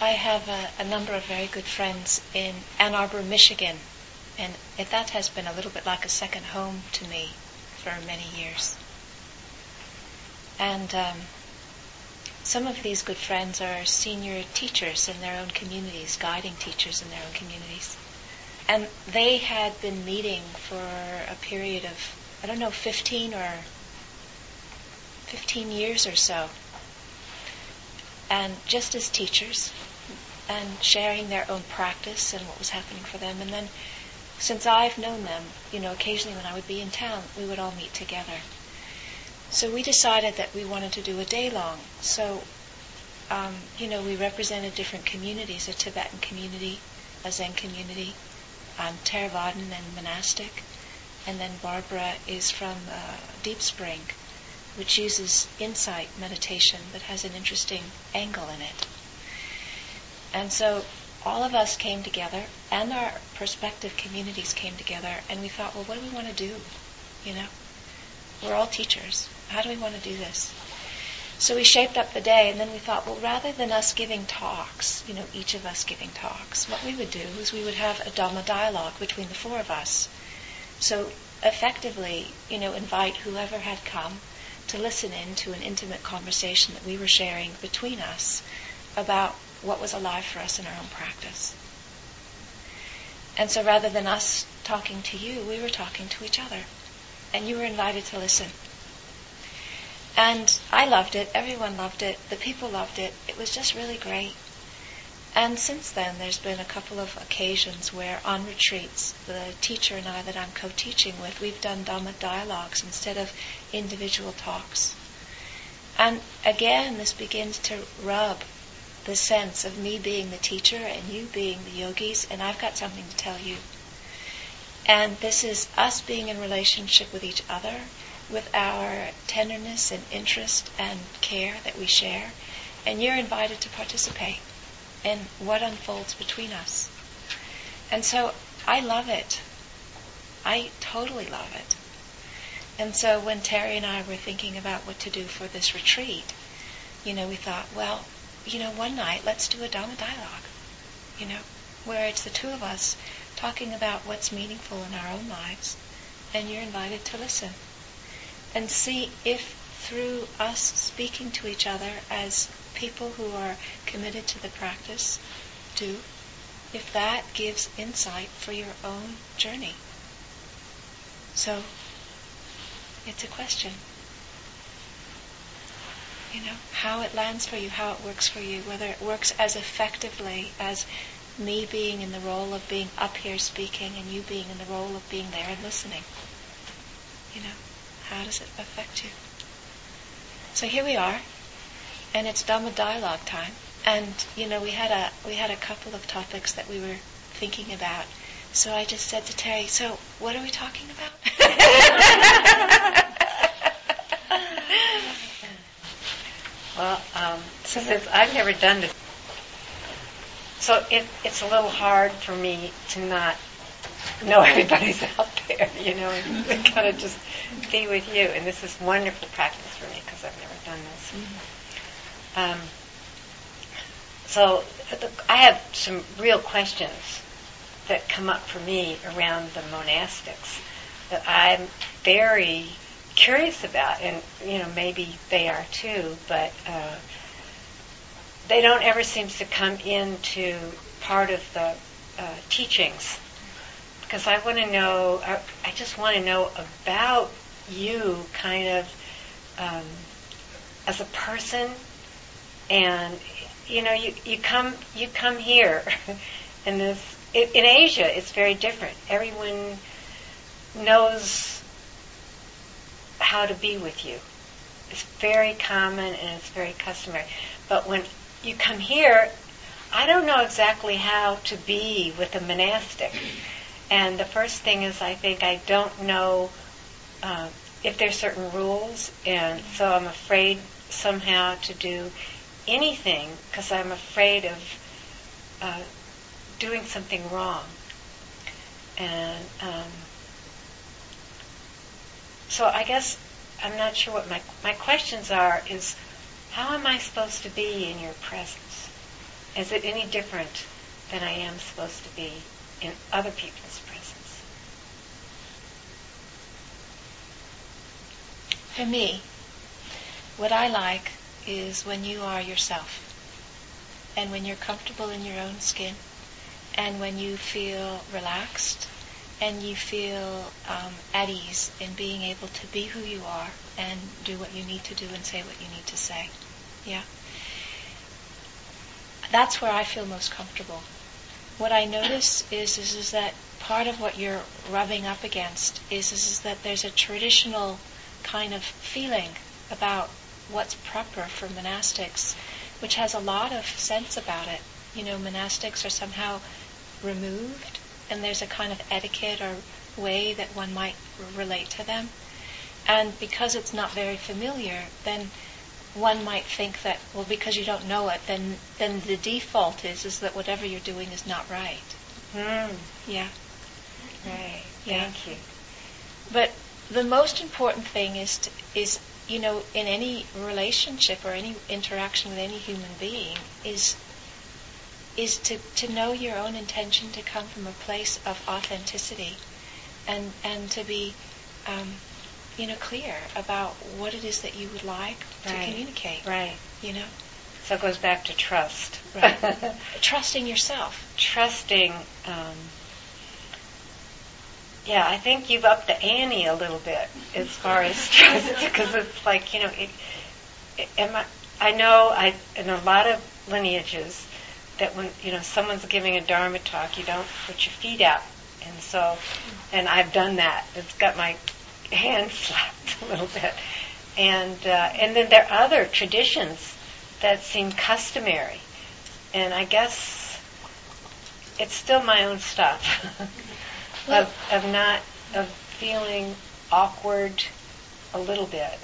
I have a, a number of very good friends in Ann Arbor, Michigan, and that has been a little bit like a second home to me for many years. And um, some of these good friends are senior teachers in their own communities, guiding teachers in their own communities. And they had been meeting for a period of, I don't know, 15 or 15 years or so. And just as teachers, and sharing their own practice and what was happening for them. And then, since I've known them, you know, occasionally when I would be in town, we would all meet together. So we decided that we wanted to do a day long. So, um, you know, we represented different communities, a Tibetan community, a Zen community, um, Theravadan and monastic. And then Barbara is from uh, Deep Spring, which uses insight meditation but has an interesting angle in it. And so all of us came together and our prospective communities came together and we thought, well, what do we want to do? You know, we're all teachers. How do we want to do this? So we shaped up the day and then we thought, well, rather than us giving talks, you know, each of us giving talks, what we would do is we would have a Dhamma dialogue between the four of us. So effectively, you know, invite whoever had come to listen in to an intimate conversation that we were sharing between us about what was alive for us in our own practice. And so rather than us talking to you, we were talking to each other. And you were invited to listen. And I loved it. Everyone loved it. The people loved it. It was just really great. And since then, there's been a couple of occasions where on retreats, the teacher and I that I'm co-teaching with, we've done Dhamma dialogues instead of individual talks. And again, this begins to rub the sense of me being the teacher and you being the yogis, and I've got something to tell you. And this is us being in relationship with each other, with our tenderness and interest and care that we share, and you're invited to participate in what unfolds between us. And so I love it. I totally love it. And so when Terry and I were thinking about what to do for this retreat, you know, we thought, well, you know, one night let's do a Dhamma dialogue, you know, where it's the two of us talking about what's meaningful in our own lives, and you're invited to listen and see if through us speaking to each other as people who are committed to the practice do, if that gives insight for your own journey. So, it's a question you know, how it lands for you, how it works for you, whether it works as effectively as me being in the role of being up here speaking and you being in the role of being there and listening. You know, how does it affect you? So here we are, and it's Dhamma dialogue time. And you know, we had a we had a couple of topics that we were thinking about. So I just said to Terry, "So what are we talking about?" Well, um, since I've never done this, so it, it's a little hard for me to not know everybody's out there, you know, and kind of just be with you. And this is wonderful practice for me because I've never done this. Um, so I have some real questions that come up for me around the monastics that I'm very curious about, and you know maybe they are too, but uh, they don't ever seem to come into part of the uh, teachings because I want to know. I, I just want to know about you, kind of um, as a person, and you know you you come you come here, and this in Asia it's very different. Everyone knows how to be with you. It's very common and it's very customary. But when you come here, I don't know exactly how to be with a monastic. And the first thing is, I think I don't know uh, if there's certain rules, and so I'm afraid somehow to do anything because I'm afraid of uh, doing something wrong. And um, so I guess I'm not sure what my my questions are. Is how am I supposed to be in your presence? is it any different than I am supposed to be in other people's presence? For me, what I like is when you are yourself and when you're comfortable in your own skin and when you feel relaxed and you feel um, at ease in being able to be who you are and do what you need to do and say what you need to say. Yeah. That's where I feel most comfortable. What I notice is, is, is that part of what you're rubbing up against is, is, is that there's a traditional kind of feeling about what's proper for monastics, which has a lot of sense about it. You know, monastics are somehow removed and there's a kind of etiquette or way that one might relate to them. And because it's not very familiar, then one might think that, well, because you don't know it, then then the default is is that whatever you're doing is not right. Mm. Yeah. Right. Yeah. Thank you. But the most important thing is to, is you know in any relationship or any interaction with any human being is is to, to know your own intention to come from a place of authenticity and and to be um, you know clear about what it is that you would like to communicate Right. you know So it goes back to trust. Right. trusting yourself Trusting. Um, yeah, I think you've upped the ante a little bit as far as trust, because it's like you know, it, it, am I, I know I in a lot of lineages that when you know someone's giving a dharma talk, you don't put your feet out, and so, and I've done that. It's got my hand slapped a little bit, and uh, and then there are other traditions that seem customary, and I guess it's still my own stuff of of not of feeling awkward a little bit,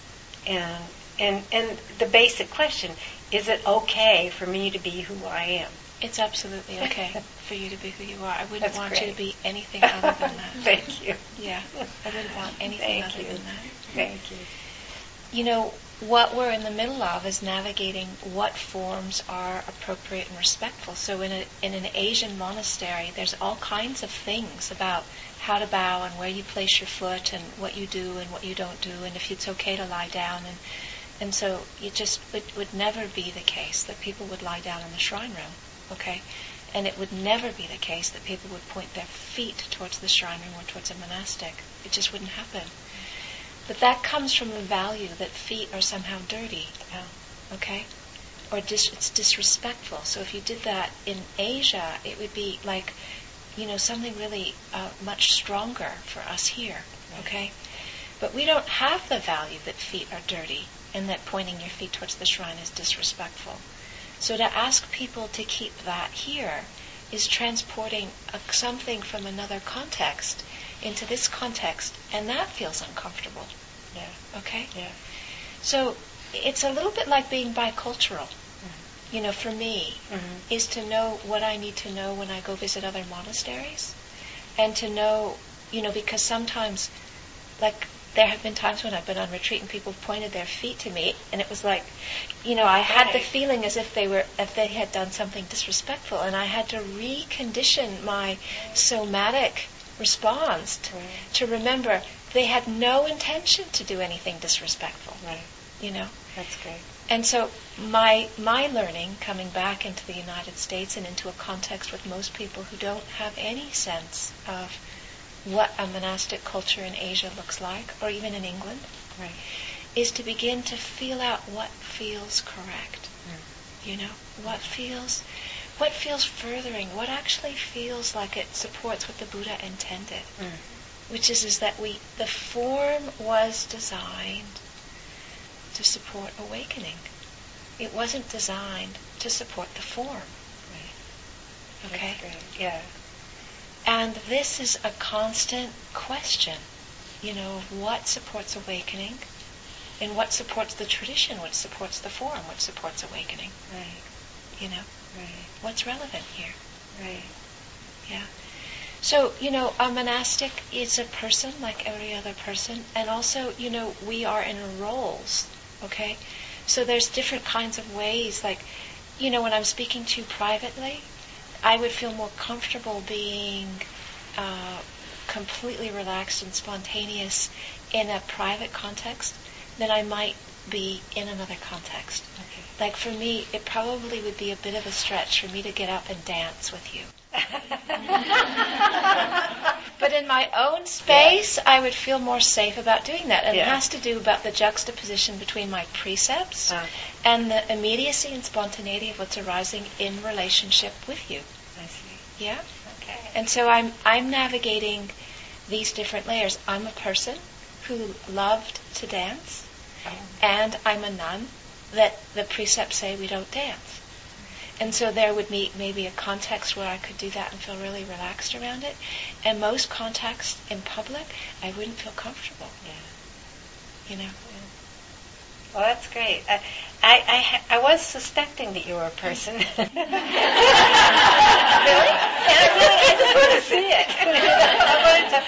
and and and the basic question is it okay for me to be who I am? It's absolutely okay for you to be who you are i wouldn't That's want you to be anything other than that Thank you. yeah i wouldn't want anything Thank other you. than that Thank you. you know, what we're in the middle of is navigating what forms are appropriate and respectful. So in, a, in an Asian monastery, there's all kinds of things about how to bow and where you place your foot and what you do and what you don't do and if it's okay to lie down. And, and so it just would never be the case that people would lie down in the shrine room, okay? And it would never be the case that people would point their feet towards the shrine or towards a monastic. It just wouldn't happen. But that comes from the value that feet are somehow dirty, okay? Or dis- it's disrespectful. So if you did that in Asia, it would be like, you know, something really uh, much stronger for us here, okay? But we don't have the value that feet are dirty and that pointing your feet towards the shrine is disrespectful. So to ask people to keep that here is transporting a, something from another context into this context, and that feels uncomfortable. Yeah. Okay? Yeah. So it's a little bit like being bicultural. Mm-hmm. You know, for me, Mhm. is to know what I need to know when I go visit other monasteries, and to know, you know, because sometimes, like, there have been times when I've been on retreat and people pointed their feet to me, and it was like, you know, I had the feeling as if they were, if they had done something disrespectful, and I had to recondition my somatic response to, Right. to remember they had no intention to do anything disrespectful. Right. You know, That's great. and so my my learning coming back into the United States and into a context with most people who don't have any sense of what a monastic culture in Asia looks like, or even in England, Right. is to begin to feel out what feels correct. Mm. You know, what feels what feels furthering, what actually feels like it supports what the Buddha intended Mm. which is is that we the form was designed to support awakening. It wasn't designed to support the form. Right. Okay? Yeah. And this is a constant question, you know, of what supports awakening and what supports the tradition, what supports the form, what supports awakening. Right. You know, Right. what's relevant here? Right. Yeah. So, you know, a monastic is a person like every other person, and also, you know, we are in roles, okay? So there's different kinds of ways, like you know, when I'm speaking to you privately, I would feel more comfortable being uh, completely relaxed and spontaneous in a private context than I might be in another context. Okay. Like for me, it probably would be a bit of a stretch for me to get up and dance with you. But in my own space, I would feel more safe about doing that. And it has to do about the juxtaposition between my precepts Uh, and the immediacy and spontaneity of what's arising in relationship with you. I see. Yeah? Okay. And so I'm I'm navigating these different layers. I'm a person who loved to dance, Oh. and I'm a nun that the precepts say we don't dance. And so there would be maybe a context where I could do that and feel really relaxed around it. And most contexts in public, I wouldn't feel comfortable. Yeah. You know. Well, that's great. I, I, I, I was suspecting that you were a person. really? And I really, I just want to see it. I wanted to,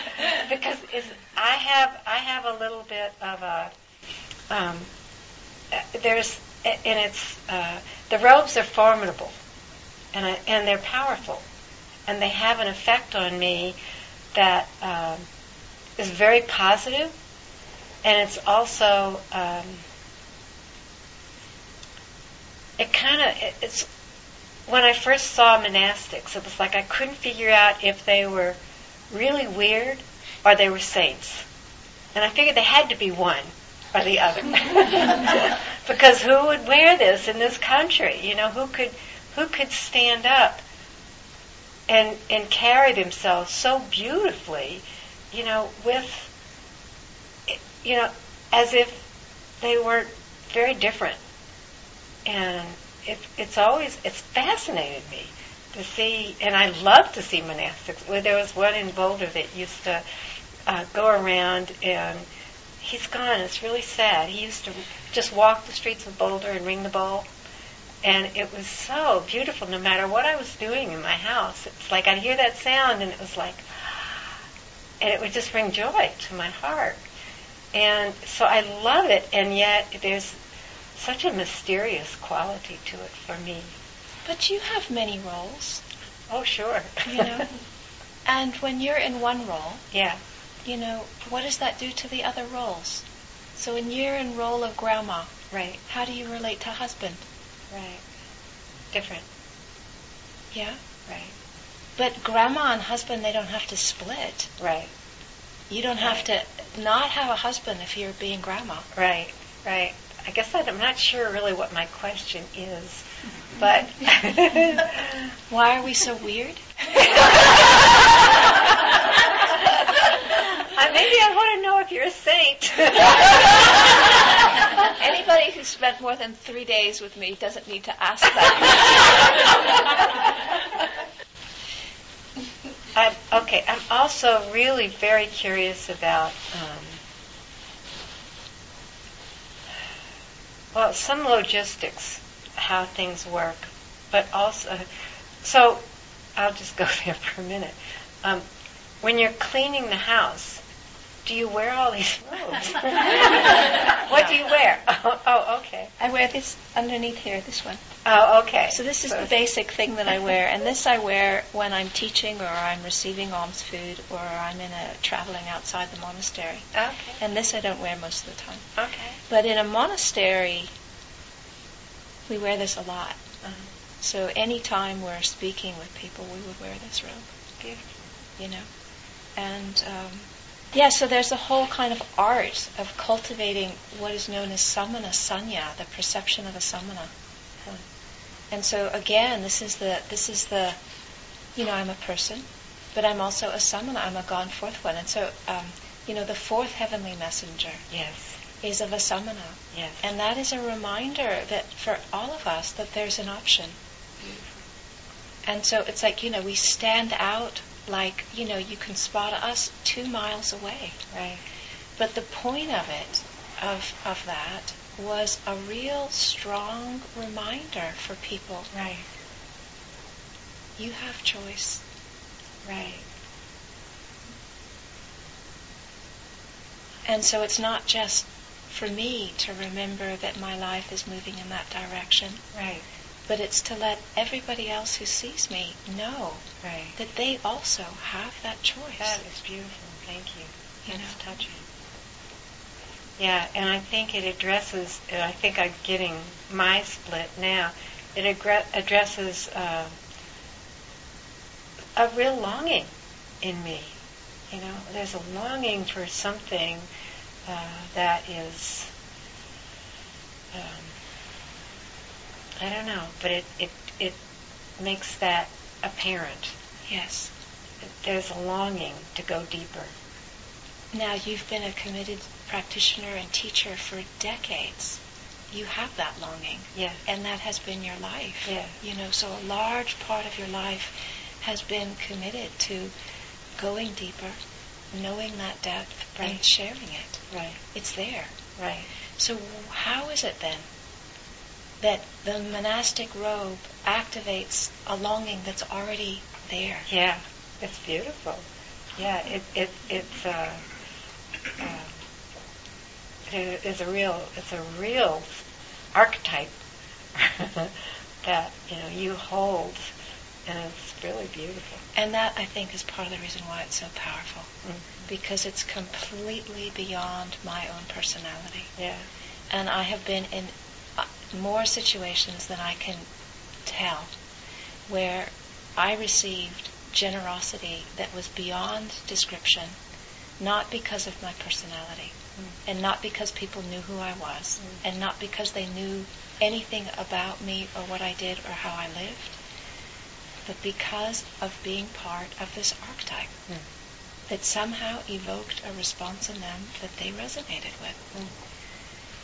because I have, I have a little bit of a, um, there's, and it's, uh, the robes are formidable, and I, and they're powerful, and they have an effect on me that um, is very positive, and it's also um, it kind of it, it's when I first saw monastics, it was like I couldn't figure out if they were really weird or they were saints, and I figured they had to be one or the other, because who would wear this in this country? You know, who could who could stand up and and carry themselves so beautifully, you know, with you know, as if they were very different and it, it's always it's fascinated me to see, and I love to see monastics. Well, there was one in Boulder that used to uh, go around, and he's gone. It's really sad. He used to just walk the streets of Boulder and ring the bell, and it was so beautiful. No matter what I was doing in my house, it's like I'd hear that sound, and it was like, and it would just bring joy to my heart. And so I love it, and yet there's such a mysterious quality to it for me. But you have many roles, Oh, sure. you know. and when you're in one role, yeah. You know, what does that do to the other roles? So when you're in role of grandma, Right. how do you relate to husband? Right. Different. Yeah? Right. But grandma and husband, they don't have to split. Right. You don't have to not have a husband if you're being grandma. Right. Right. I guess I'm not sure really what my question is, but Why are we so weird? Maybe I want to know if you're a saint. Anybody who spent more than three days with me doesn't need to ask that. I'm, okay, I'm also really very curious about, um, well, some logistics, how things work, but also, so I'll just go there for a minute. Um, when you're cleaning the house, do you wear all these robes? what do you wear? Oh, oh, okay. I wear this underneath here, this one. Oh, okay. So this is the basic thing that I wear, and this I wear when I'm teaching or I'm receiving alms food or I'm in a traveling outside the monastery. Okay. And this I don't wear most of the time. Okay. But in a monastery, we wear this a lot. Uh-huh. So any time we're speaking with people, we would wear this robe, Beautiful. you know. And um, yeah, so there's a whole kind of art of cultivating what is known as samana sanya, the perception of a samana. And so again, this is the this is the, you know, I'm a person, but I'm also a samana. I'm a gone forth one. And so, um, you know, the fourth heavenly messenger Yes. is of a samana. Yes. And that is a reminder that for all of us that there's an option. And so it's like, you know, we stand out like, you know, you can spot us two miles away. Right. But the point of it, of, of that, was a real strong reminder for people. Right. You have choice. Right. And so it's not just for me to remember that my life is moving in that direction, Right. But it's to let everybody else who sees me know Right. that they also have that choice. That is beautiful. Thank you. You That's know. touching. Yeah, and I think it addresses. I think I'm getting my split now. It aggre- addresses uh, a real longing in me. You know, there's a longing for something uh, that is. Um, I don't know, but it, it it makes that apparent. Yes. There's a longing to go deeper. Now you've been a committed practitioner and teacher for decades. You have that longing, Yeah. and that has been your life. Yeah. You know, so a large part of your life has been committed to going deeper, knowing that depth, and sharing it. Right. It's there. Right. So how is it then that the monastic robe activates a longing that's already there? Yeah. It's beautiful. Yeah. It it it's uh, uh, it is a real it's a real archetype that you know you hold, and it's really beautiful. And that, I think, is part of the reason why it's so powerful. Mm. Because it's completely beyond my own personality. Yeah. And I have been in more situations than I can tell where I received generosity that was beyond description, not because of my personality, Mm. and not because people knew who I was, Mm. and not because they knew anything about me or what I did or how I lived, but because of being part of this archetype Mm. that somehow evoked a response in them that they resonated with.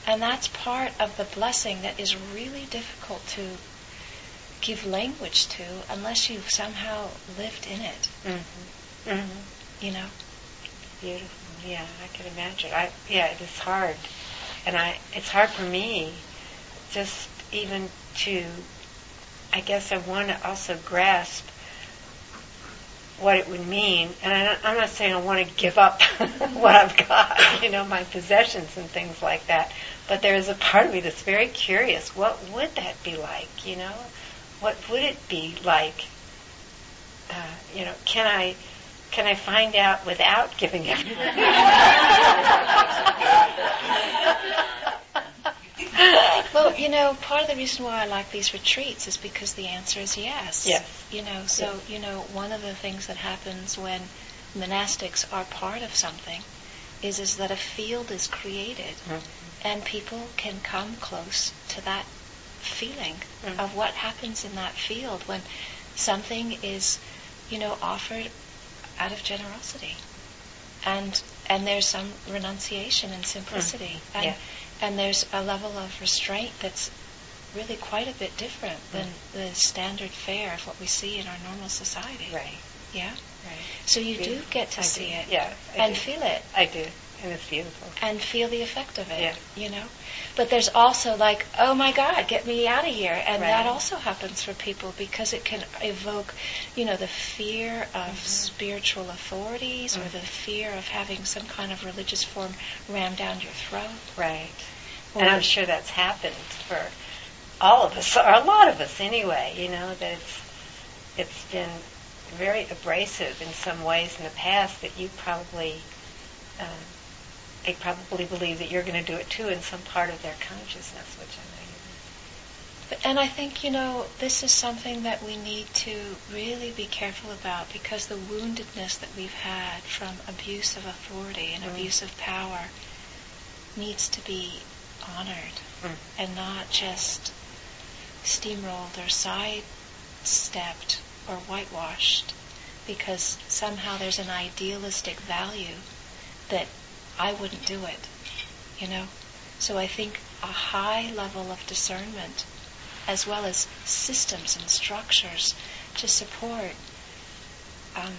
And that's part of the blessing that is really difficult to give language to unless you've somehow lived in it, Mm-hmm. Mm-hmm. you know? Beautiful. Yeah, I can imagine. I yeah, it is hard, and I it's hard for me, just even to. I guess I want to also grasp what it would mean, and I I'm not saying I want to give up what I've got, you know, my possessions and things like that. But there is a part of me that's very curious. What would that be like? You know, what would it be like? Uh, you know, can I can I find out without giving everything? Well, you know, part of the reason why I like these retreats is because the answer is yes. Yes. You know, so, you know, one of the things that happens when monastics are part of something is is that a field is created and people can come close to that feeling Mhm. of what happens in that field when something is, you know, offered out of generosity. And and there's some renunciation and simplicity. And Yeah. and there's a level of restraint that's really quite a bit different than the standard fare of what we see in our normal society. Right. Yeah? Right. So you do Beautiful. get to I see do. it Yeah. I and do. feel it I do, and it's beautiful. and feel the effect of it. Yeah. You know? But there's also like, oh my God, get me out of here. And Right. that also happens for people because it can evoke, you know, the fear of Mhm. spiritual authorities or Mhm. the fear of having some kind of religious form rammed down your throat. Right. Or And I'm sure that's happened for all of us, or a lot of us anyway, you know, that it's, it's been very abrasive in some ways in the past that you probably, um, they probably believe that you're going to do it too in some part of their consciousness, which I know you But- And I think, you know, this is something that we need to really be careful about because the woundedness that we've had from abuse of authority and Mm. abuse of power needs to be honored Mm. and not just steamrolled or sidestepped or whitewashed because somehow there's an idealistic value that I wouldn't do it, you know? So I think a high level of discernment as well as systems and structures to support um,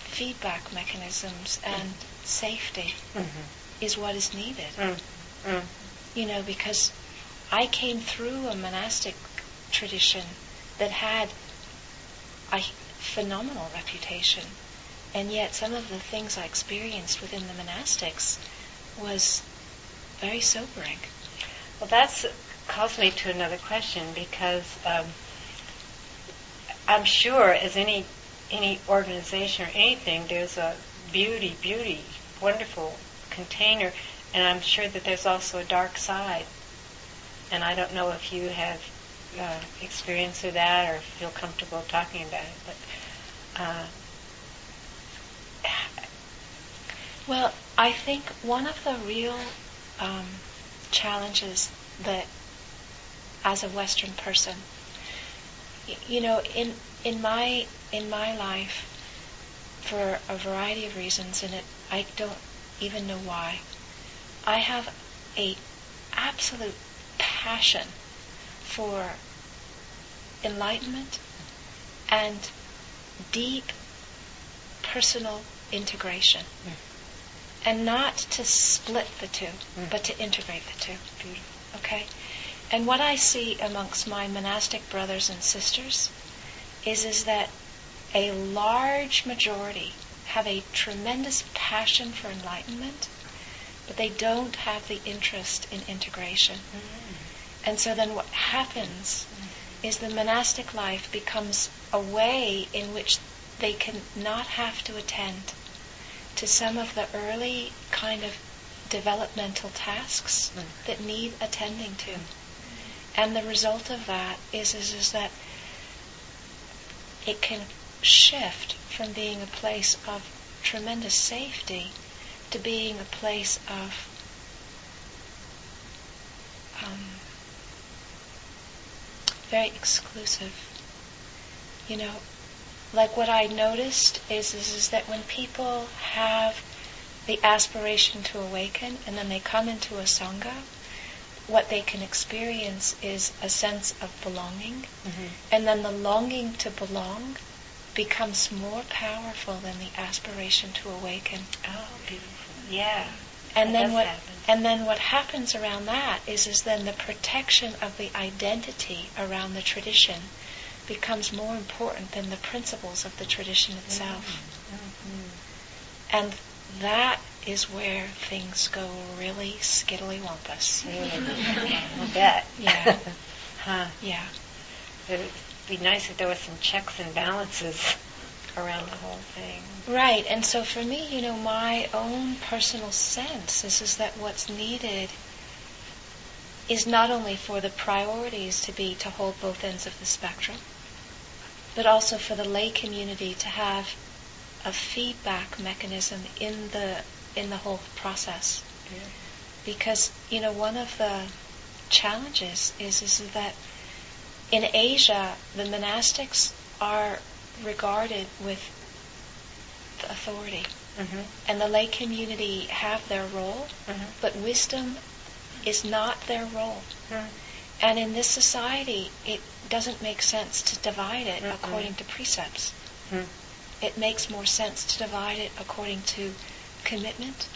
feedback mechanisms and safety Mm-hmm. is what is needed. Mm. Mm. You know, because I came through a monastic tradition that had a phenomenal reputation, and yet some of the things I experienced within the monastics was very sobering. Well, that calls me to another question because um, I'm sure, as any any organization or anything, there's a beauty, beauty, wonderful container, and I'm sure that there's also a dark side. And I don't know if you have uh, experience with that or feel comfortable talking about it, but. Uh, well, I think one of the real um, challenges that, as a Western person, you know, in in my in my life, for a variety of reasons, and it I don't even know why, I have a absolute passion for enlightenment and deep personal integration. Mm. And not to split the two, mm. but to integrate the two. Beautiful. Okay? And what I see amongst my monastic brothers and sisters is, is that a large majority have a tremendous passion for enlightenment, but they don't have the interest in integration. Mm. And so then what happens is the monastic life becomes a way in which they can not have to attend to some of the early kind of developmental tasks mm. that need attending to. And the result of that is, is, is that it can shift from being a place of tremendous safety to being a place of um, very exclusive. You know, like what I noticed is, is, is that when people have the aspiration to awaken and then they come into a sangha, what they can experience is a sense of belonging, mm-hmm. and then the longing to belong becomes more powerful than the aspiration to awaken. Oh, beautiful! Yeah, and then what? Happen. And then what happens around that is, is then the protection of the identity around the tradition becomes more important than the principles of the tradition itself. Mm-hmm. And that is where things go really skiddly wampus. I bet. Yeah. huh. Yeah. It would be nice if there was some checks and balances around the whole thing. Right. And so for me, you know, my own personal sense is, is that what's needed is not only for the priorities to be to hold both ends of the spectrum, but also for the lay community to have a feedback mechanism in the in the whole process. Yeah. Because you know one of the challenges is is that in Asia the monastics are regarded with authority, mm-hmm. and the lay community have their role, mm-hmm. but wisdom is not their role. Mm-hmm. And in this society, it doesn't make sense to divide it mm-hmm. according to precepts. Mm-hmm. It makes more sense to divide it according to commitment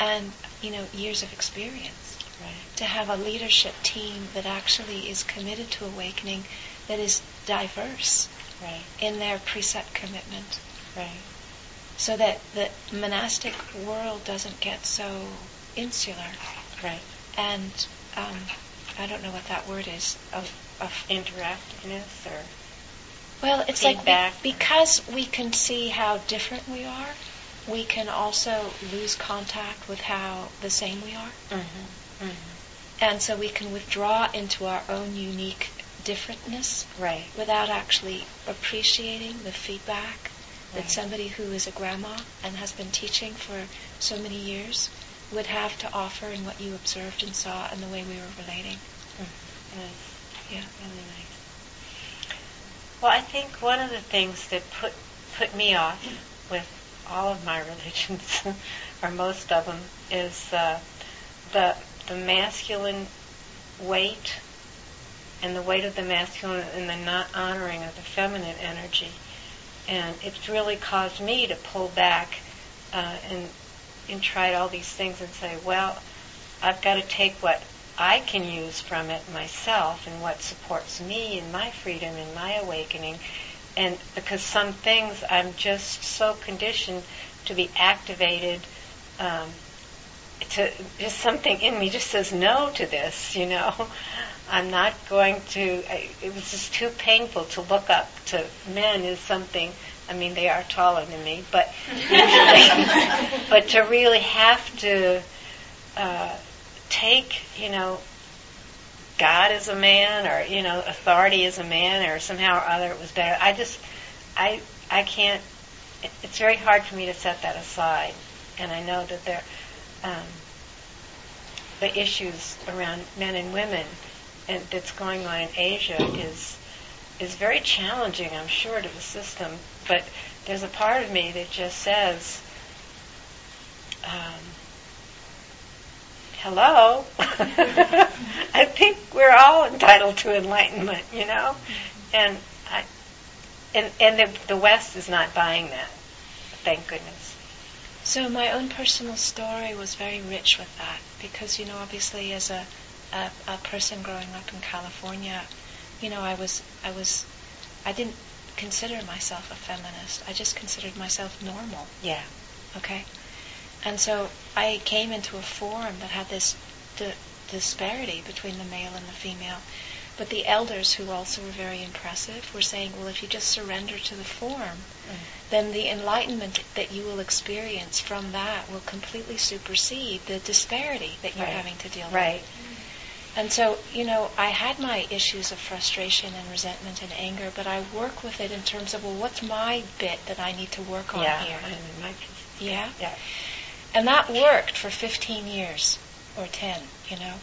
and you know years of experience. Right. To have a leadership team that actually is committed to awakening, that is diverse right. in their precept commitment. Right. So that the monastic world doesn't get so insular. Right. And um, I don't know what that word is of of interactiveness or well, it's feedback. like we, because we can see how different we are, we can also lose contact with how the same we are. Mm-hmm. Mm-hmm. And so we can withdraw into our own unique differentness right. without actually appreciating the feedback right. that somebody who is a grandma and has been teaching for so many years would have to offer in what you observed and saw and the way we were relating. Mm-hmm. Nice. Yeah. Really nice. Well, I think one of the things that put put me off with all of my religions, or most of them, is uh, the the masculine weight and the weight of the masculine and the not honoring of the feminine energy. And it's really caused me to pull back uh, and and tried all these things and say, well, I've got to take what I can use from it myself and what supports me in my freedom and my awakening. And because some things I'm just so conditioned to be activated um, to just something in me just says no to this. You know, I'm not going to. I, it was just too painful to look up to men as something. I mean, they are taller than me, but but to really have to uh, take, you know, God as a man, or you know, authority as a man, or somehow or other it was better. I just, I, I can't. It, it's very hard for me to set that aside, and I know that there, um, the issues around men and women, and that's going on in Asia is is very challenging, I'm sure, to the system. But there's a part of me that just says, um, hello. I think we're all entitled to enlightenment, you know, and I, and and the, the West is not buying that. Thank goodness. So my own personal story was very rich with that because you know obviously as a, a a person growing up in California, you know I was I was I didn't consider myself a feminist. I just considered myself normal. Yeah. Okay. And so I came into a form that had this di- disparity between the male and the female. But the elders, who also were very impressive, were saying, well, if you just surrender to the form, Mm. then the enlightenment that you will experience from that will completely supersede the disparity that you're Right. having to deal with. Right. with. And so, you know, I had my issues of frustration and resentment and anger, but I work with it in terms of, well, what's my bit that I need to work on Yeah. here? I mean, my- Yeah? Yeah. And that worked for 15 years or 10, you know.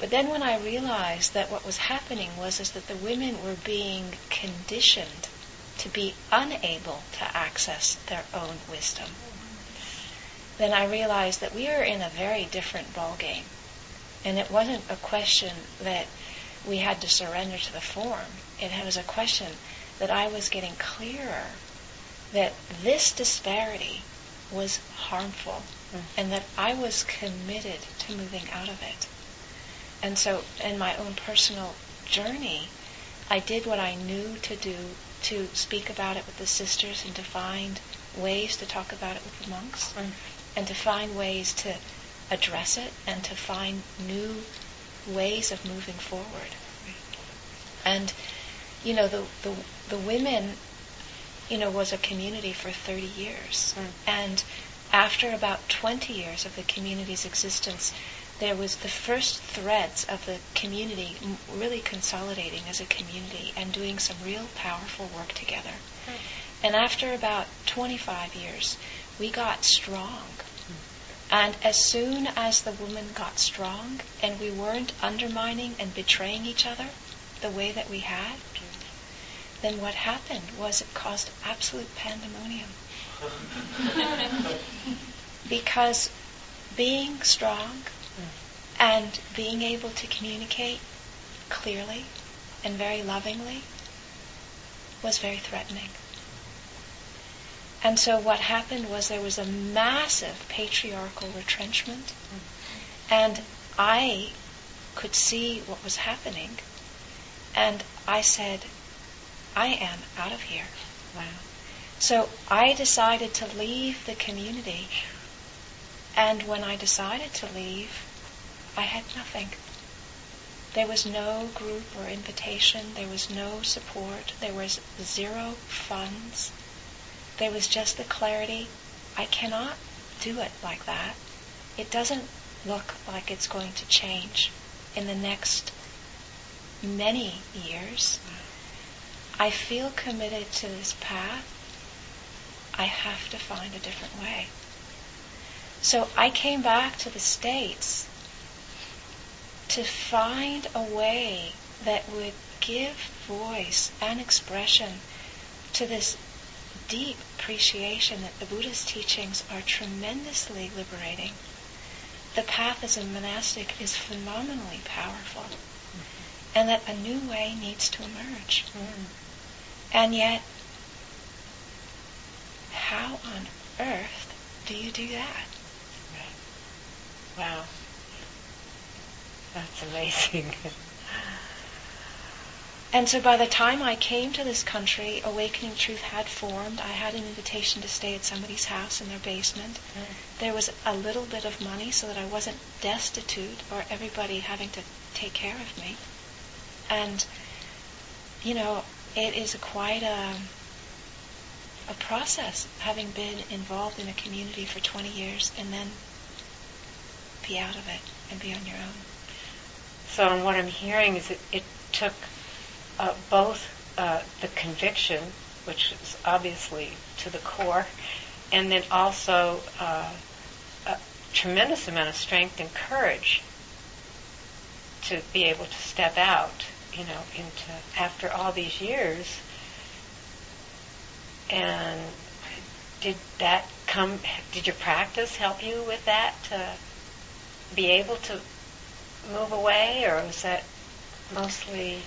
But then when I realized that what was happening was is that the women were being conditioned to be unable to access their own wisdom. Then I realized that we are in a very different ballgame. And it wasn't a question that we had to surrender to the form. It was a question that I was getting clearer that this disparity was harmful Mm. and that I was committed to moving out of it. And so, in my own personal journey, I did what I knew to do to speak about it with the sisters and to find ways to talk about it with the monks Mm. and to find ways to address it and to find new ways of moving forward. And, you know, the, the, the women, you know, was a community for 30 years. Mm. And after about 20 years of the community's existence, there was the first threads of the community m- really consolidating as a community and doing some real powerful work together. And after about 25 years, we got strong. And as soon as the woman got strong and we weren't undermining and betraying each other the way that we had, then what happened was it caused absolute pandemonium. because being strong and being able to communicate clearly and very lovingly was very threatening. And so what happened was there was a massive patriarchal retrenchment, and I could see what was happening, and I said, I am out of here. Wow. So I decided to leave the community, and when I decided to leave, I had nothing. There was no group or invitation, there was no support, there was zero funds. There was just the clarity. I cannot do it like that. It doesn't look like it's going to change in the next many years. I feel committed to this path. I have to find a different way. So I came back to the States to find a way that would give voice and expression to this deep appreciation that the Buddha's teachings are tremendously liberating. The path as a monastic is phenomenally powerful, and that a new way needs to emerge. Mm. And yet, how on earth do you do that? Wow. That's amazing. And so by the time I came to this country, Awakening Truth had formed. I had an invitation to stay at somebody's house in their basement. Mm. There was a little bit of money so that I wasn't destitute or everybody having to take care of me. And, you know, it is a quite a, a process having been involved in a community for 20 years and then be out of it and be on your own. So, what I'm hearing is it took uh, both uh, the conviction, which is obviously to the core, and then also uh, a tremendous amount of strength and courage to be able to step out, you know, into after all these years. And did that come? Did your practice help you with that to be able to move away, or was that mostly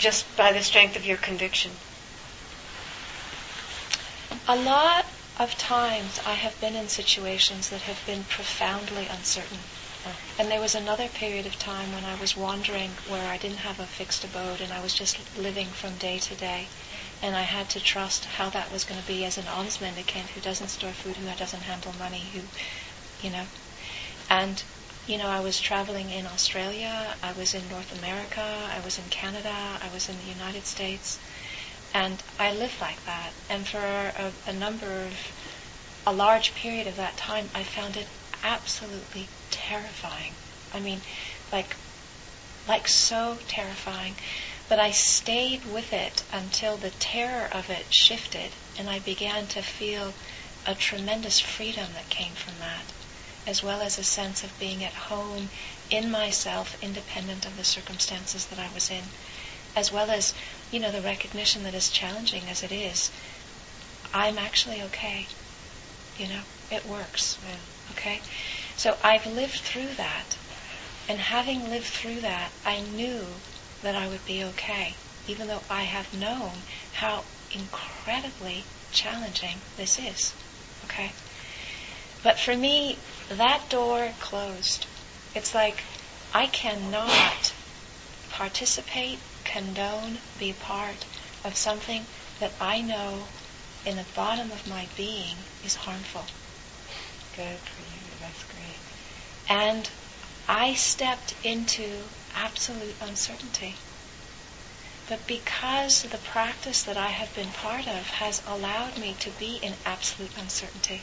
just by the strength of your conviction? A lot of times I have been in situations that have been profoundly uncertain. And there was another period of time when I was wandering where I didn't have a fixed abode and I was just living from day to day. And I had to trust how that was going to be as an alms mendicant who doesn't store food, who doesn't handle money, who, you know. And, you know, I was traveling in Australia, I was in North America, I was in Canada, I was in the United States. And I lived like that. And for a, a number of, a large period of that time, I found it absolutely terrifying. I mean, like, like so terrifying. But I stayed with it until the terror of it shifted, and I began to feel a tremendous freedom that came from that, as well as a sense of being at home in myself, independent of the circumstances that I was in, as well as, you know, the recognition that as challenging as it is, I'm actually okay. You know, it works. Yeah. Okay? So I've lived through that. And having lived through that, I knew that I would be okay, even though I have known how incredibly challenging this is. Okay? But for me, that door closed. It's like I cannot participate, condone, be part of something that I know in the bottom of my being is harmful. Good for you. That's great. And I stepped into absolute uncertainty. But because the practice that I have been part of has allowed me to be in absolute uncertainty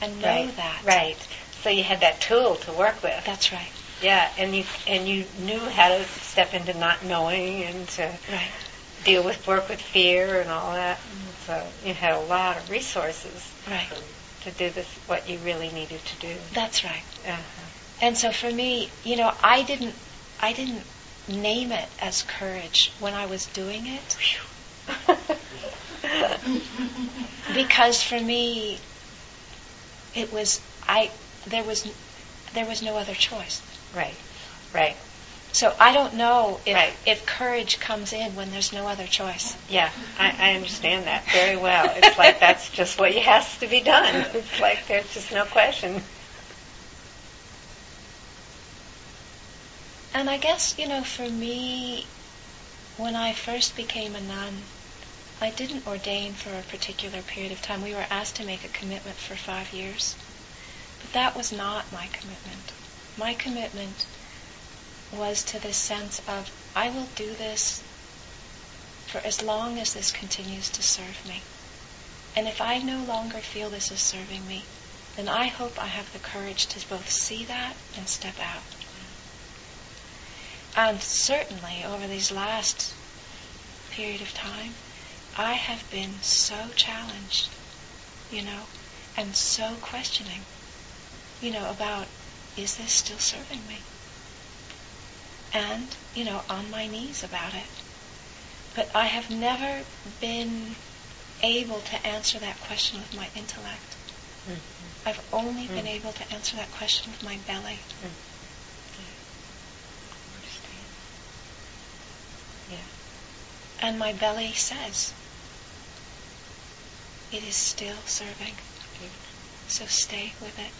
and know right. that. Right. So you had that tool to work with. That's right. Yeah, and you and you knew how to step into not knowing and to Right. deal with work with fear and all that. So you had a lot of resources Right. to do this what you really needed to do. That's right. Uh-huh. And so for me, you know, I didn't I didn't name it as courage when I was doing it because for me it was I there was there was no other choice. right. Right. So I don't know if Right. if courage comes in when there's no other choice. Yeah, I, I understand that very well. It's like that's just what has to be done. It's like there's just no question. And I guess, you know, for me, when I first became a nun, I didn't ordain for a particular period of time. We were asked to make a commitment for five years. But that was not my commitment. My commitment was to this sense of, I will do this for as long as this continues to serve me. And if I no longer feel this is serving me, then I hope I have the courage to both see that and step out. And certainly over these last period of time, I have been so challenged, you know, and so questioning, you know, about is this still serving me? And, you know, on my knees about it. But I have never been able to answer that question with my intellect. I've only been Mm. able to answer that question with my belly. Understand. And my belly says, it is still serving. So stay with it.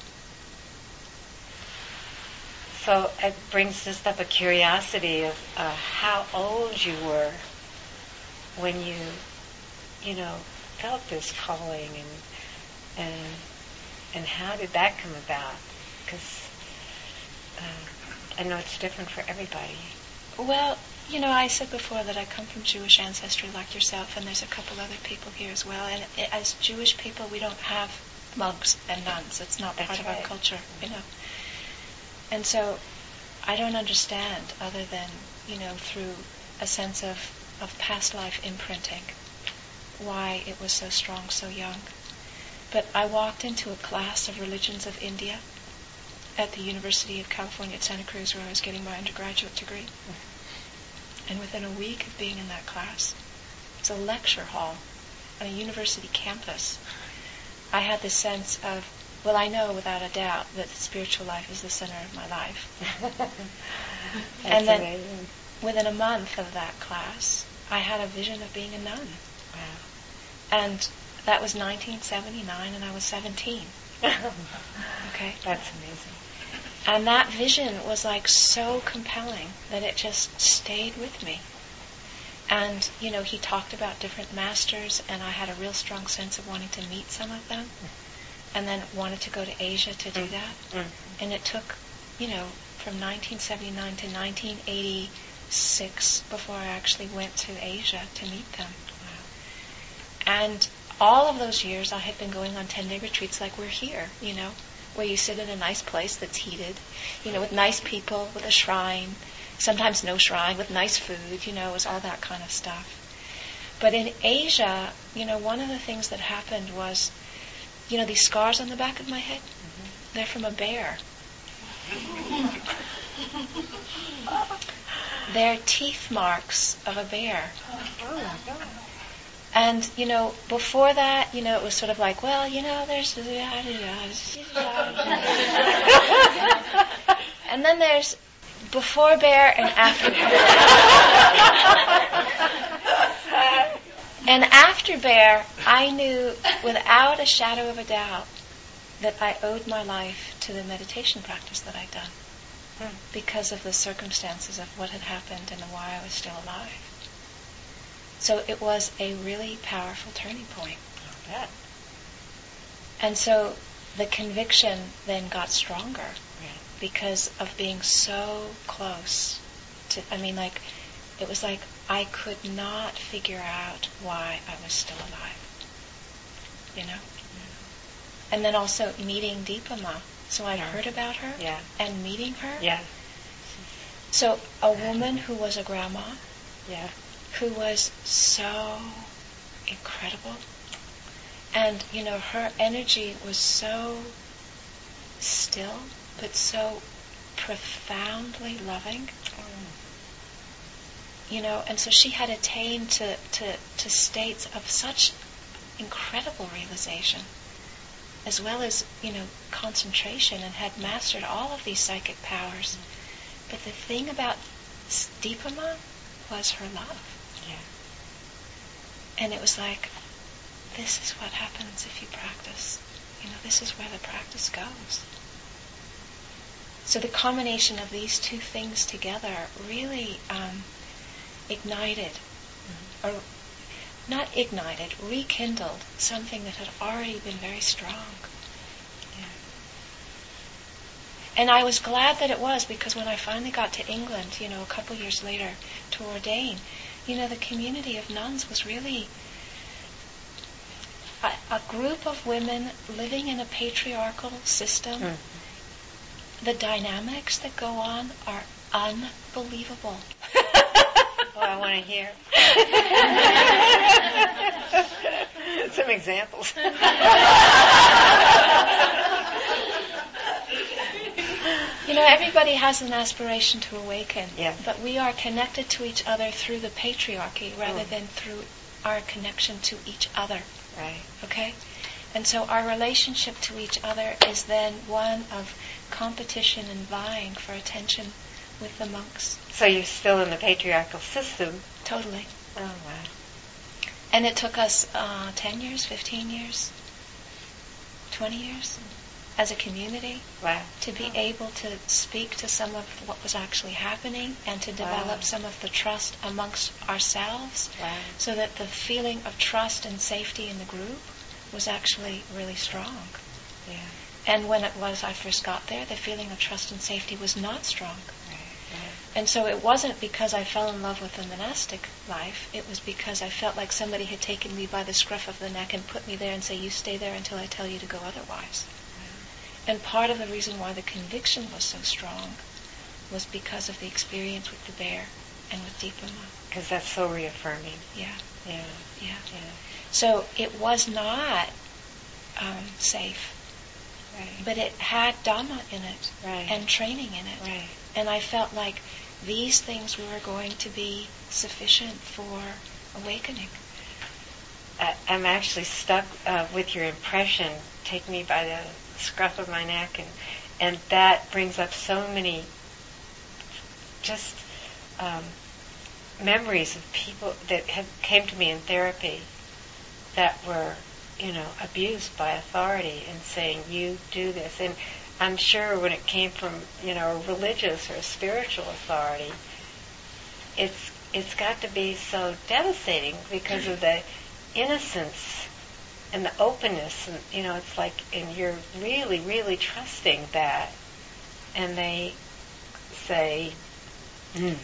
so it brings just up a curiosity of uh, how old you were when you, you know, felt this calling and and and how did that come about? Because uh, I know it's different for everybody. Well, you know, I said before that I come from Jewish ancestry like yourself, and there's a couple other people here as well. And as Jewish people, we don't have monks and nuns. It's not That's part of our culture, you know. And so I don't understand other than, you know, through a sense of, of past life imprinting why it was so strong so young. But I walked into a class of religions of India at the University of California at Santa Cruz where I was getting my undergraduate degree. Mm-hmm. And within a week of being in that class, it's a lecture hall on a university campus, I had the sense of, well, I know without a doubt that the spiritual life is the center of my life. And then- amazing. Within a month of that class, I had a vision of being a nun. Wow. And that was 1979, and I was 17. Okay? That's amazing. And that vision was like so compelling that it just stayed with me. And, you know, he talked about different masters, and I had a real strong sense of wanting to meet some of them, and then wanted to go to Asia to do that. Mm. And it took, you know, from 1979 to 1986 before I actually went to Asia to meet them. And all of those years I had been going on 10 day retreats like we're here, you know, where you sit in a nice place that's heated, you know, with nice people, with a shrine, sometimes no shrine, with nice food, you know, it was all that kind of stuff. But in Asia, you know, one of the things that happened was, you know, these scars on the back of my head, mm-hmm. they're from a bear. They're teeth marks of a bear. Oh God. And, you know, before that, you know, it was sort of like, well, you know, there's. and then there's before bear and after bear. and after bear, I knew without a shadow of a doubt that I owed my life to the meditation practice that I'd done Hmm. because of the circumstances of what had happened and why I was still alive. So it was a really powerful turning point. Bet. And so the conviction then got stronger Right. because of being so close to, I mean, like, it was like I could not figure out why I was still alive. You know? And then also meeting Dipa Ma. So I'd heard about her Yeah. and meeting her. Yeah. So a woman who was a grandma, Yeah. Who was so incredible. And, you know, her energy was so still, but so profoundly loving. You know, and so she had attained to, to, to states of such incredible realization, as well as, you know, concentration, and had mastered all of these psychic powers. But the thing about Dipa Ma was her love. And it was like, this is what happens if you practice. You know, this is where the practice goes. So the combination of these two things together really um, ignited, or not ignited, rekindled something that had already been very strong. And I was glad that it was because when I finally got to England, you know, a couple years later to ordain, you know, the community of nuns was really a, a group of women living in a patriarchal system. Mm. The dynamics that go on are unbelievable. Oh, I want to hear. Some examples. You know, everybody has an aspiration to awaken, Yeah. but we are connected to each other through the patriarchy rather Mm. than through our connection to each other. right. Okay? And so our relationship to each other is then one of competition and vying for attention with the monks. So you're still in the patriarchal system. Totally. Oh wow. And it took us uh, 10 years, 15 years, 20 years as a community Wow. to be uh-huh. able to speak to some of what was actually happening and to develop Wow. some of the trust amongst ourselves Wow. so that the feeling of trust and safety in the group was actually really strong. Yeah. And when it was I first got there, the feeling of trust and safety was not strong. Right. And so it wasn't because I fell in love with the monastic life. It was because I felt like somebody had taken me by the scruff of the neck and put me there and say, you stay there until I tell you to go otherwise. And part of the reason why the conviction was so strong was because of the experience with the bear and with Dipa Ma. Because that's so reaffirming. Yeah, Yeah. yeah. Yeah. So it was not um, safe, Right. but it had Dhamma in it Right. and training in it. right. And I felt like these things were going to be sufficient for awakening. I, I'm actually stuck uh, with your impression. Take me by the scruff of my neck, and and that brings up so many just um, memories of people that have came to me in therapy that were, you know, abused by authority and saying, "You do this," and I'm sure when it came from, you know, a religious or a spiritual authority, it's it's got to be so devastating because of the innocence and the openness and you know it's like and you're really really trusting that and they say mm,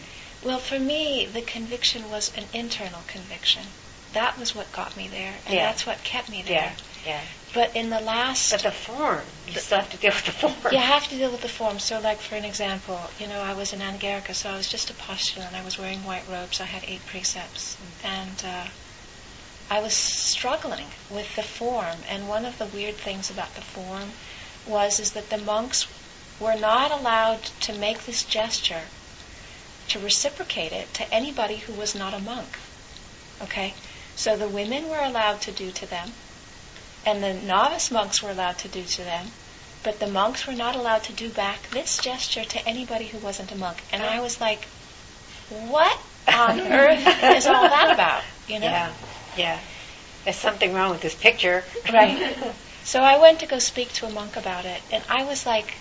Well, for me, the conviction was an internal conviction. That was what got me there, and Yeah. that's what kept me there. yeah yeah But in the last but the form you still have to deal with the form You have to deal with the form. So, like for an example, you know, I was in Anagarika, so I was just a postulant. I was wearing white robes. I had eight precepts, and uh, I was struggling with the form. And one of the weird things about the form was is that the monks were not allowed to make this gesture to reciprocate it to anybody who was not a monk. Okay, so the women were allowed to do to them, and the novice monks were allowed to do to them, but the monks were not allowed to do back this gesture to anybody who wasn't a monk. And I was like, what on earth is all that about? You know? yeah yeah there's something wrong with this picture Right. So I went to go speak to a monk about it, and I was like,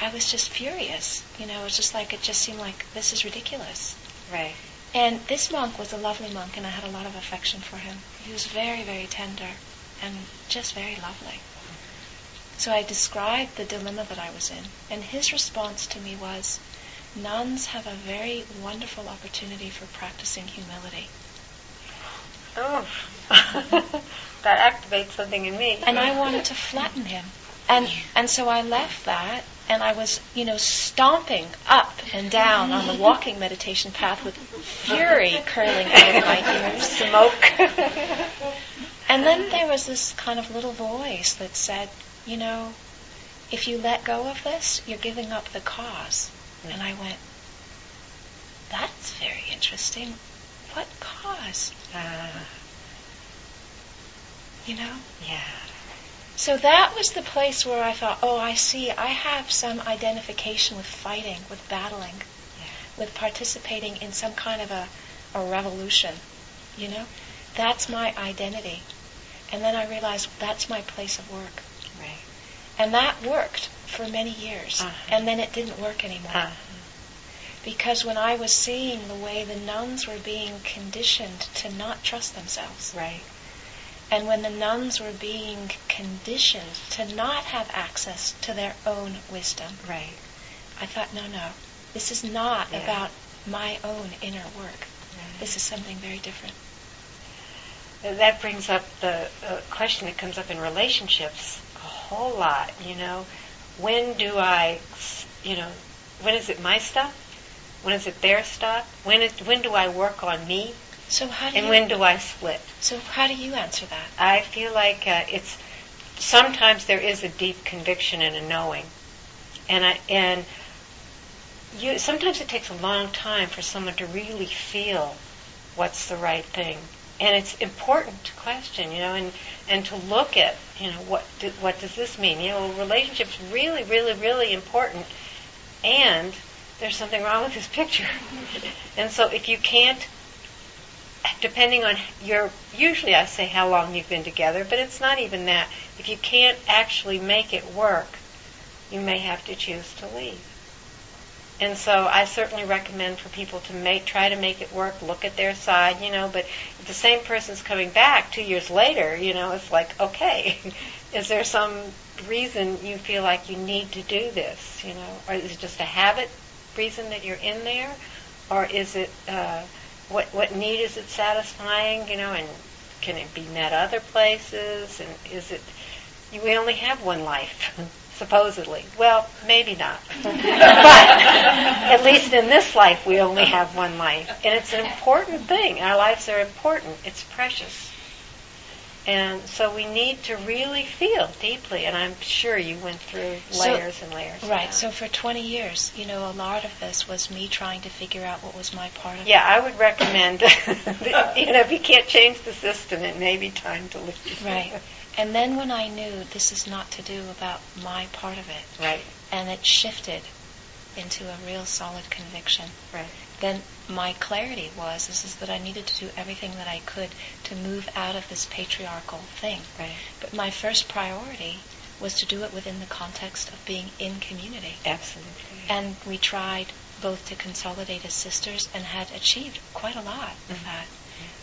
I was just furious. You know, it was just like, it just seemed like this is ridiculous. right And this monk was a lovely monk, and I had a lot of affection for him. He was very, very tender and just very lovely. So I described the dilemma that I was in, and his response to me was, Nuns have a very wonderful opportunity for practicing humility. Oh that activates something in me And I wanted to flatten him. And and so I left that and I was, you know, stomping up and down on the walking meditation path with fury curling out of my ears. smoke And then there was this kind of little voice that said, you know, if you let go of this, you're giving up the cause. And I went, that's very interesting. What cause? Ah, You know? yeah So that was the place where I thought, oh, I see, I have some identification with fighting, with battling, Yeah. with participating in some kind of a, a revolution. You know? That's my identity. And then I realized that's my place of work. right And that worked for many years. Uh-huh. And then it didn't work anymore. Ah, Because when I was seeing the way the nuns were being conditioned to not trust themselves, right and when the nuns were being conditioned to not have access to their own wisdom, right I thought, no, no, this is not Yeah. about my own inner work. This is something very different. That brings up the uh, question that comes up in relationships a whole lot. You know, when do I, you know, when is it my stuff? When is it their stuff? When is, when do I work on me? So how do And you, when do I split? so how do you answer that? I feel like uh, it's sometimes there is a deep conviction and a knowing, and I and you sometimes it takes a long time for someone to really feel what's the right thing, and it's important to question, you know, and and to look at, you know, what do, what does this mean? You know, relationships really, really, really important, and there's something wrong with this picture, and so if you can't depending on your usually I say how long you've been together, but it's not even that. If you can't actually make it work you may have to choose to leave. And so I certainly recommend for people to make try to make it work, look at their side, you know, but if the same person's coming back 2 years later, you know, it's like, okay, is there some reason you feel like you need to do this, you know? Or is it just a habit reason that you're in there? Or is it uh what what need is it satisfying, you know, and can it be met other places and is it we only have one life supposedly. Well, maybe not. but at least in this life, we only have one life. And it's an important thing. Our lives are important, it's precious. And so we need to really feel deeply, and I'm sure you went through layers so, and layers. Right. So for 20 years, you know, a lot of this was me trying to figure out what was my part of yeah, it. Yeah, I would recommend, you know, if you can't change the system, it may be time to leave. Right. And then when I knew this is not to do about my part of it, right, and it shifted into a real solid conviction, right, then my clarity was is, is that I needed to do everything that I could to move out of this patriarchal thing. Right. But my first priority was to do it within the context of being in community. Absolutely. And we tried both to consolidate as sisters and had achieved quite a lot mm-hmm. of that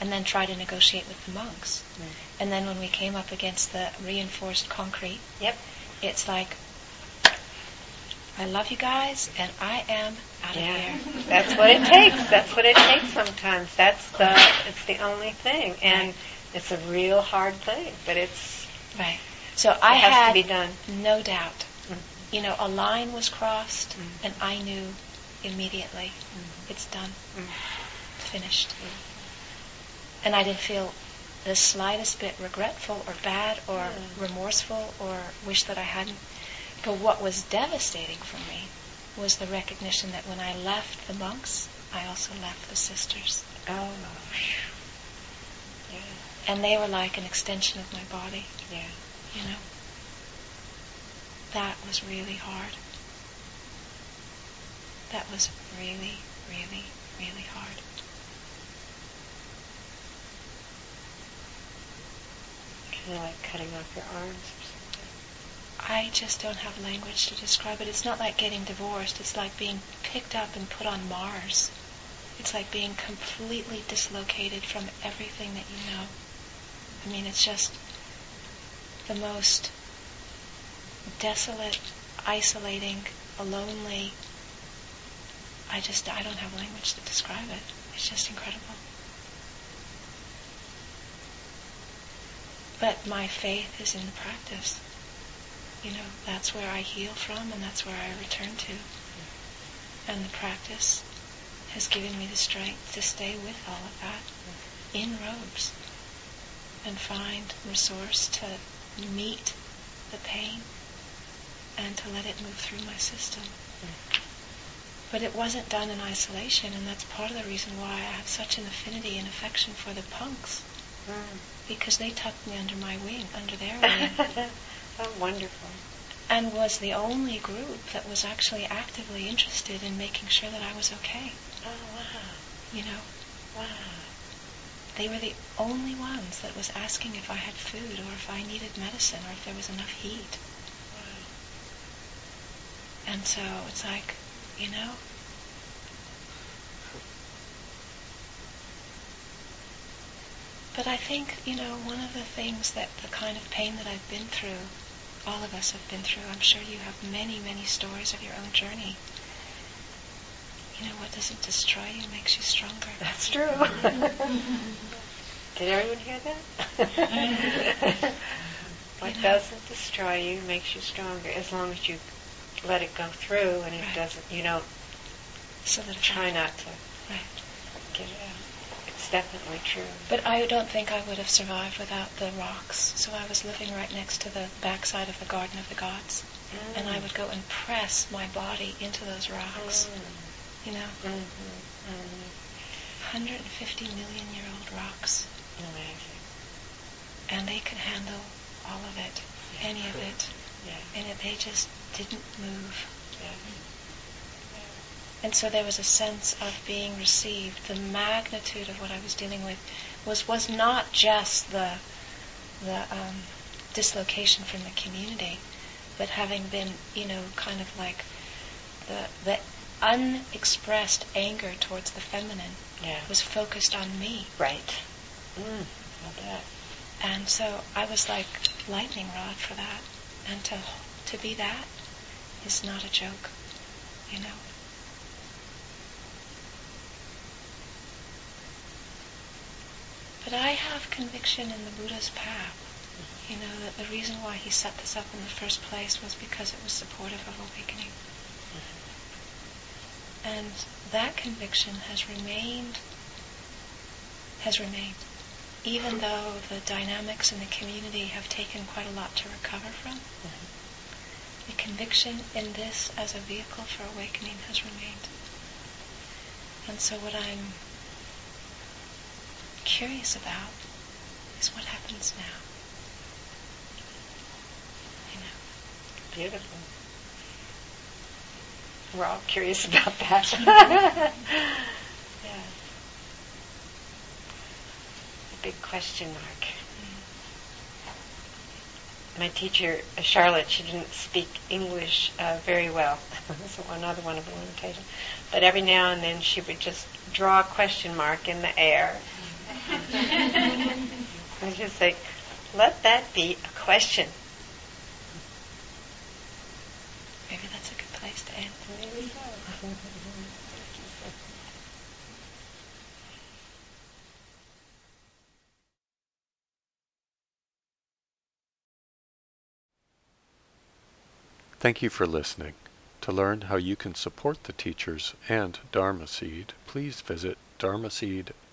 and then try to negotiate with the monks. Mm. And then when we came up against the reinforced concrete, yep, it's like, I love you guys, and I am out yeah. of here. That's what it takes. That's what it takes sometimes. That's the. It's the only thing, and right. it's a real hard thing, but it's right. So I had to be done. no doubt. Mm-hmm. You know, a line was crossed, mm-hmm. and I knew immediately, mm-hmm. it's done, mm-hmm. finished and I didn't feel the slightest bit regretful or bad or remorseful or wish that I hadn't. But what was devastating for me was the recognition that when I left the monks, I also left the sisters. Oh. Yeah. And they were like an extension of my body. Yeah. You know? That was really hard. That was really, really, really hard. Kind of like cutting off your arms? I just don't have language to describe it. It's not like getting divorced. It's like being picked up and put on Mars. It's like being completely dislocated from everything that you know. I mean, it's just the most desolate, isolating, lonely. I just, I don't have language to describe it. It's just incredible. But my faith is in the practice. You know, that's where I heal from and that's where I return to. And the practice has given me the strength to stay with all of that in robes and find resource to meet the pain and to let it move through my system. But it wasn't done in isolation, and that's part of the reason why I have such an affinity and affection for the punks. Because they tucked me under my wing, under their wing. Oh, wonderful. And was the only group that was actually actively interested in making sure that I was okay. Oh, wow. You know? Wow. They were the only ones that was asking if I had food or if I needed medicine or if there was enough heat. Wow. And so it's like, you know, But I think, you know, one of the things that the kind of pain that I've been through, all of us have been through, I'm sure you have many, many stories of your own journey. You know, what doesn't destroy you makes you stronger. That's true. Did everyone hear that? what you know, doesn't destroy you makes you stronger as long as you let it go through and it right. doesn't, you know, so that try not to right. get it out definitely true. But I don't think I would have survived without the rocks. So I was living right next to the backside of the Garden of the Gods. Mm. And I would go and press my body into those rocks. Mm. You know? Mm-hmm. 150 million year old rocks. Amazing. And they could handle all of it, yeah. any of it. Yeah. And it, they just didn't move. Yeah. And so there was a sense of being received. The magnitude of what I was dealing with was was not just the the um, dislocation from the community, but having been, you know, kind of like the the unexpressed anger towards the feminine Yeah. was focused on me. Right. Mm, I bet. And so I was like lightning rod for that. And to to be that is not a joke, you know. But I have conviction in the Buddha's path. You know, that the reason why he set this up in the first place was because it was supportive of awakening. And that conviction has remained, has remained, even though the dynamics in the community have taken quite a lot to recover from. The conviction in this as a vehicle for awakening has remained. And so what I'm curious about is what happens now. You know. Beautiful. We're all curious about that. yeah. A big question mark. My teacher, Charlotte, she didn't speak English uh, very well. That's another one of the limitations. But every now and then she would just draw a question mark in the air. And just like, let that be a question. Maybe that's a good place to end. Maybe so. Thank you for listening. To learn how you can support the teachers and Dharma Seed, please visit dharmaseed.org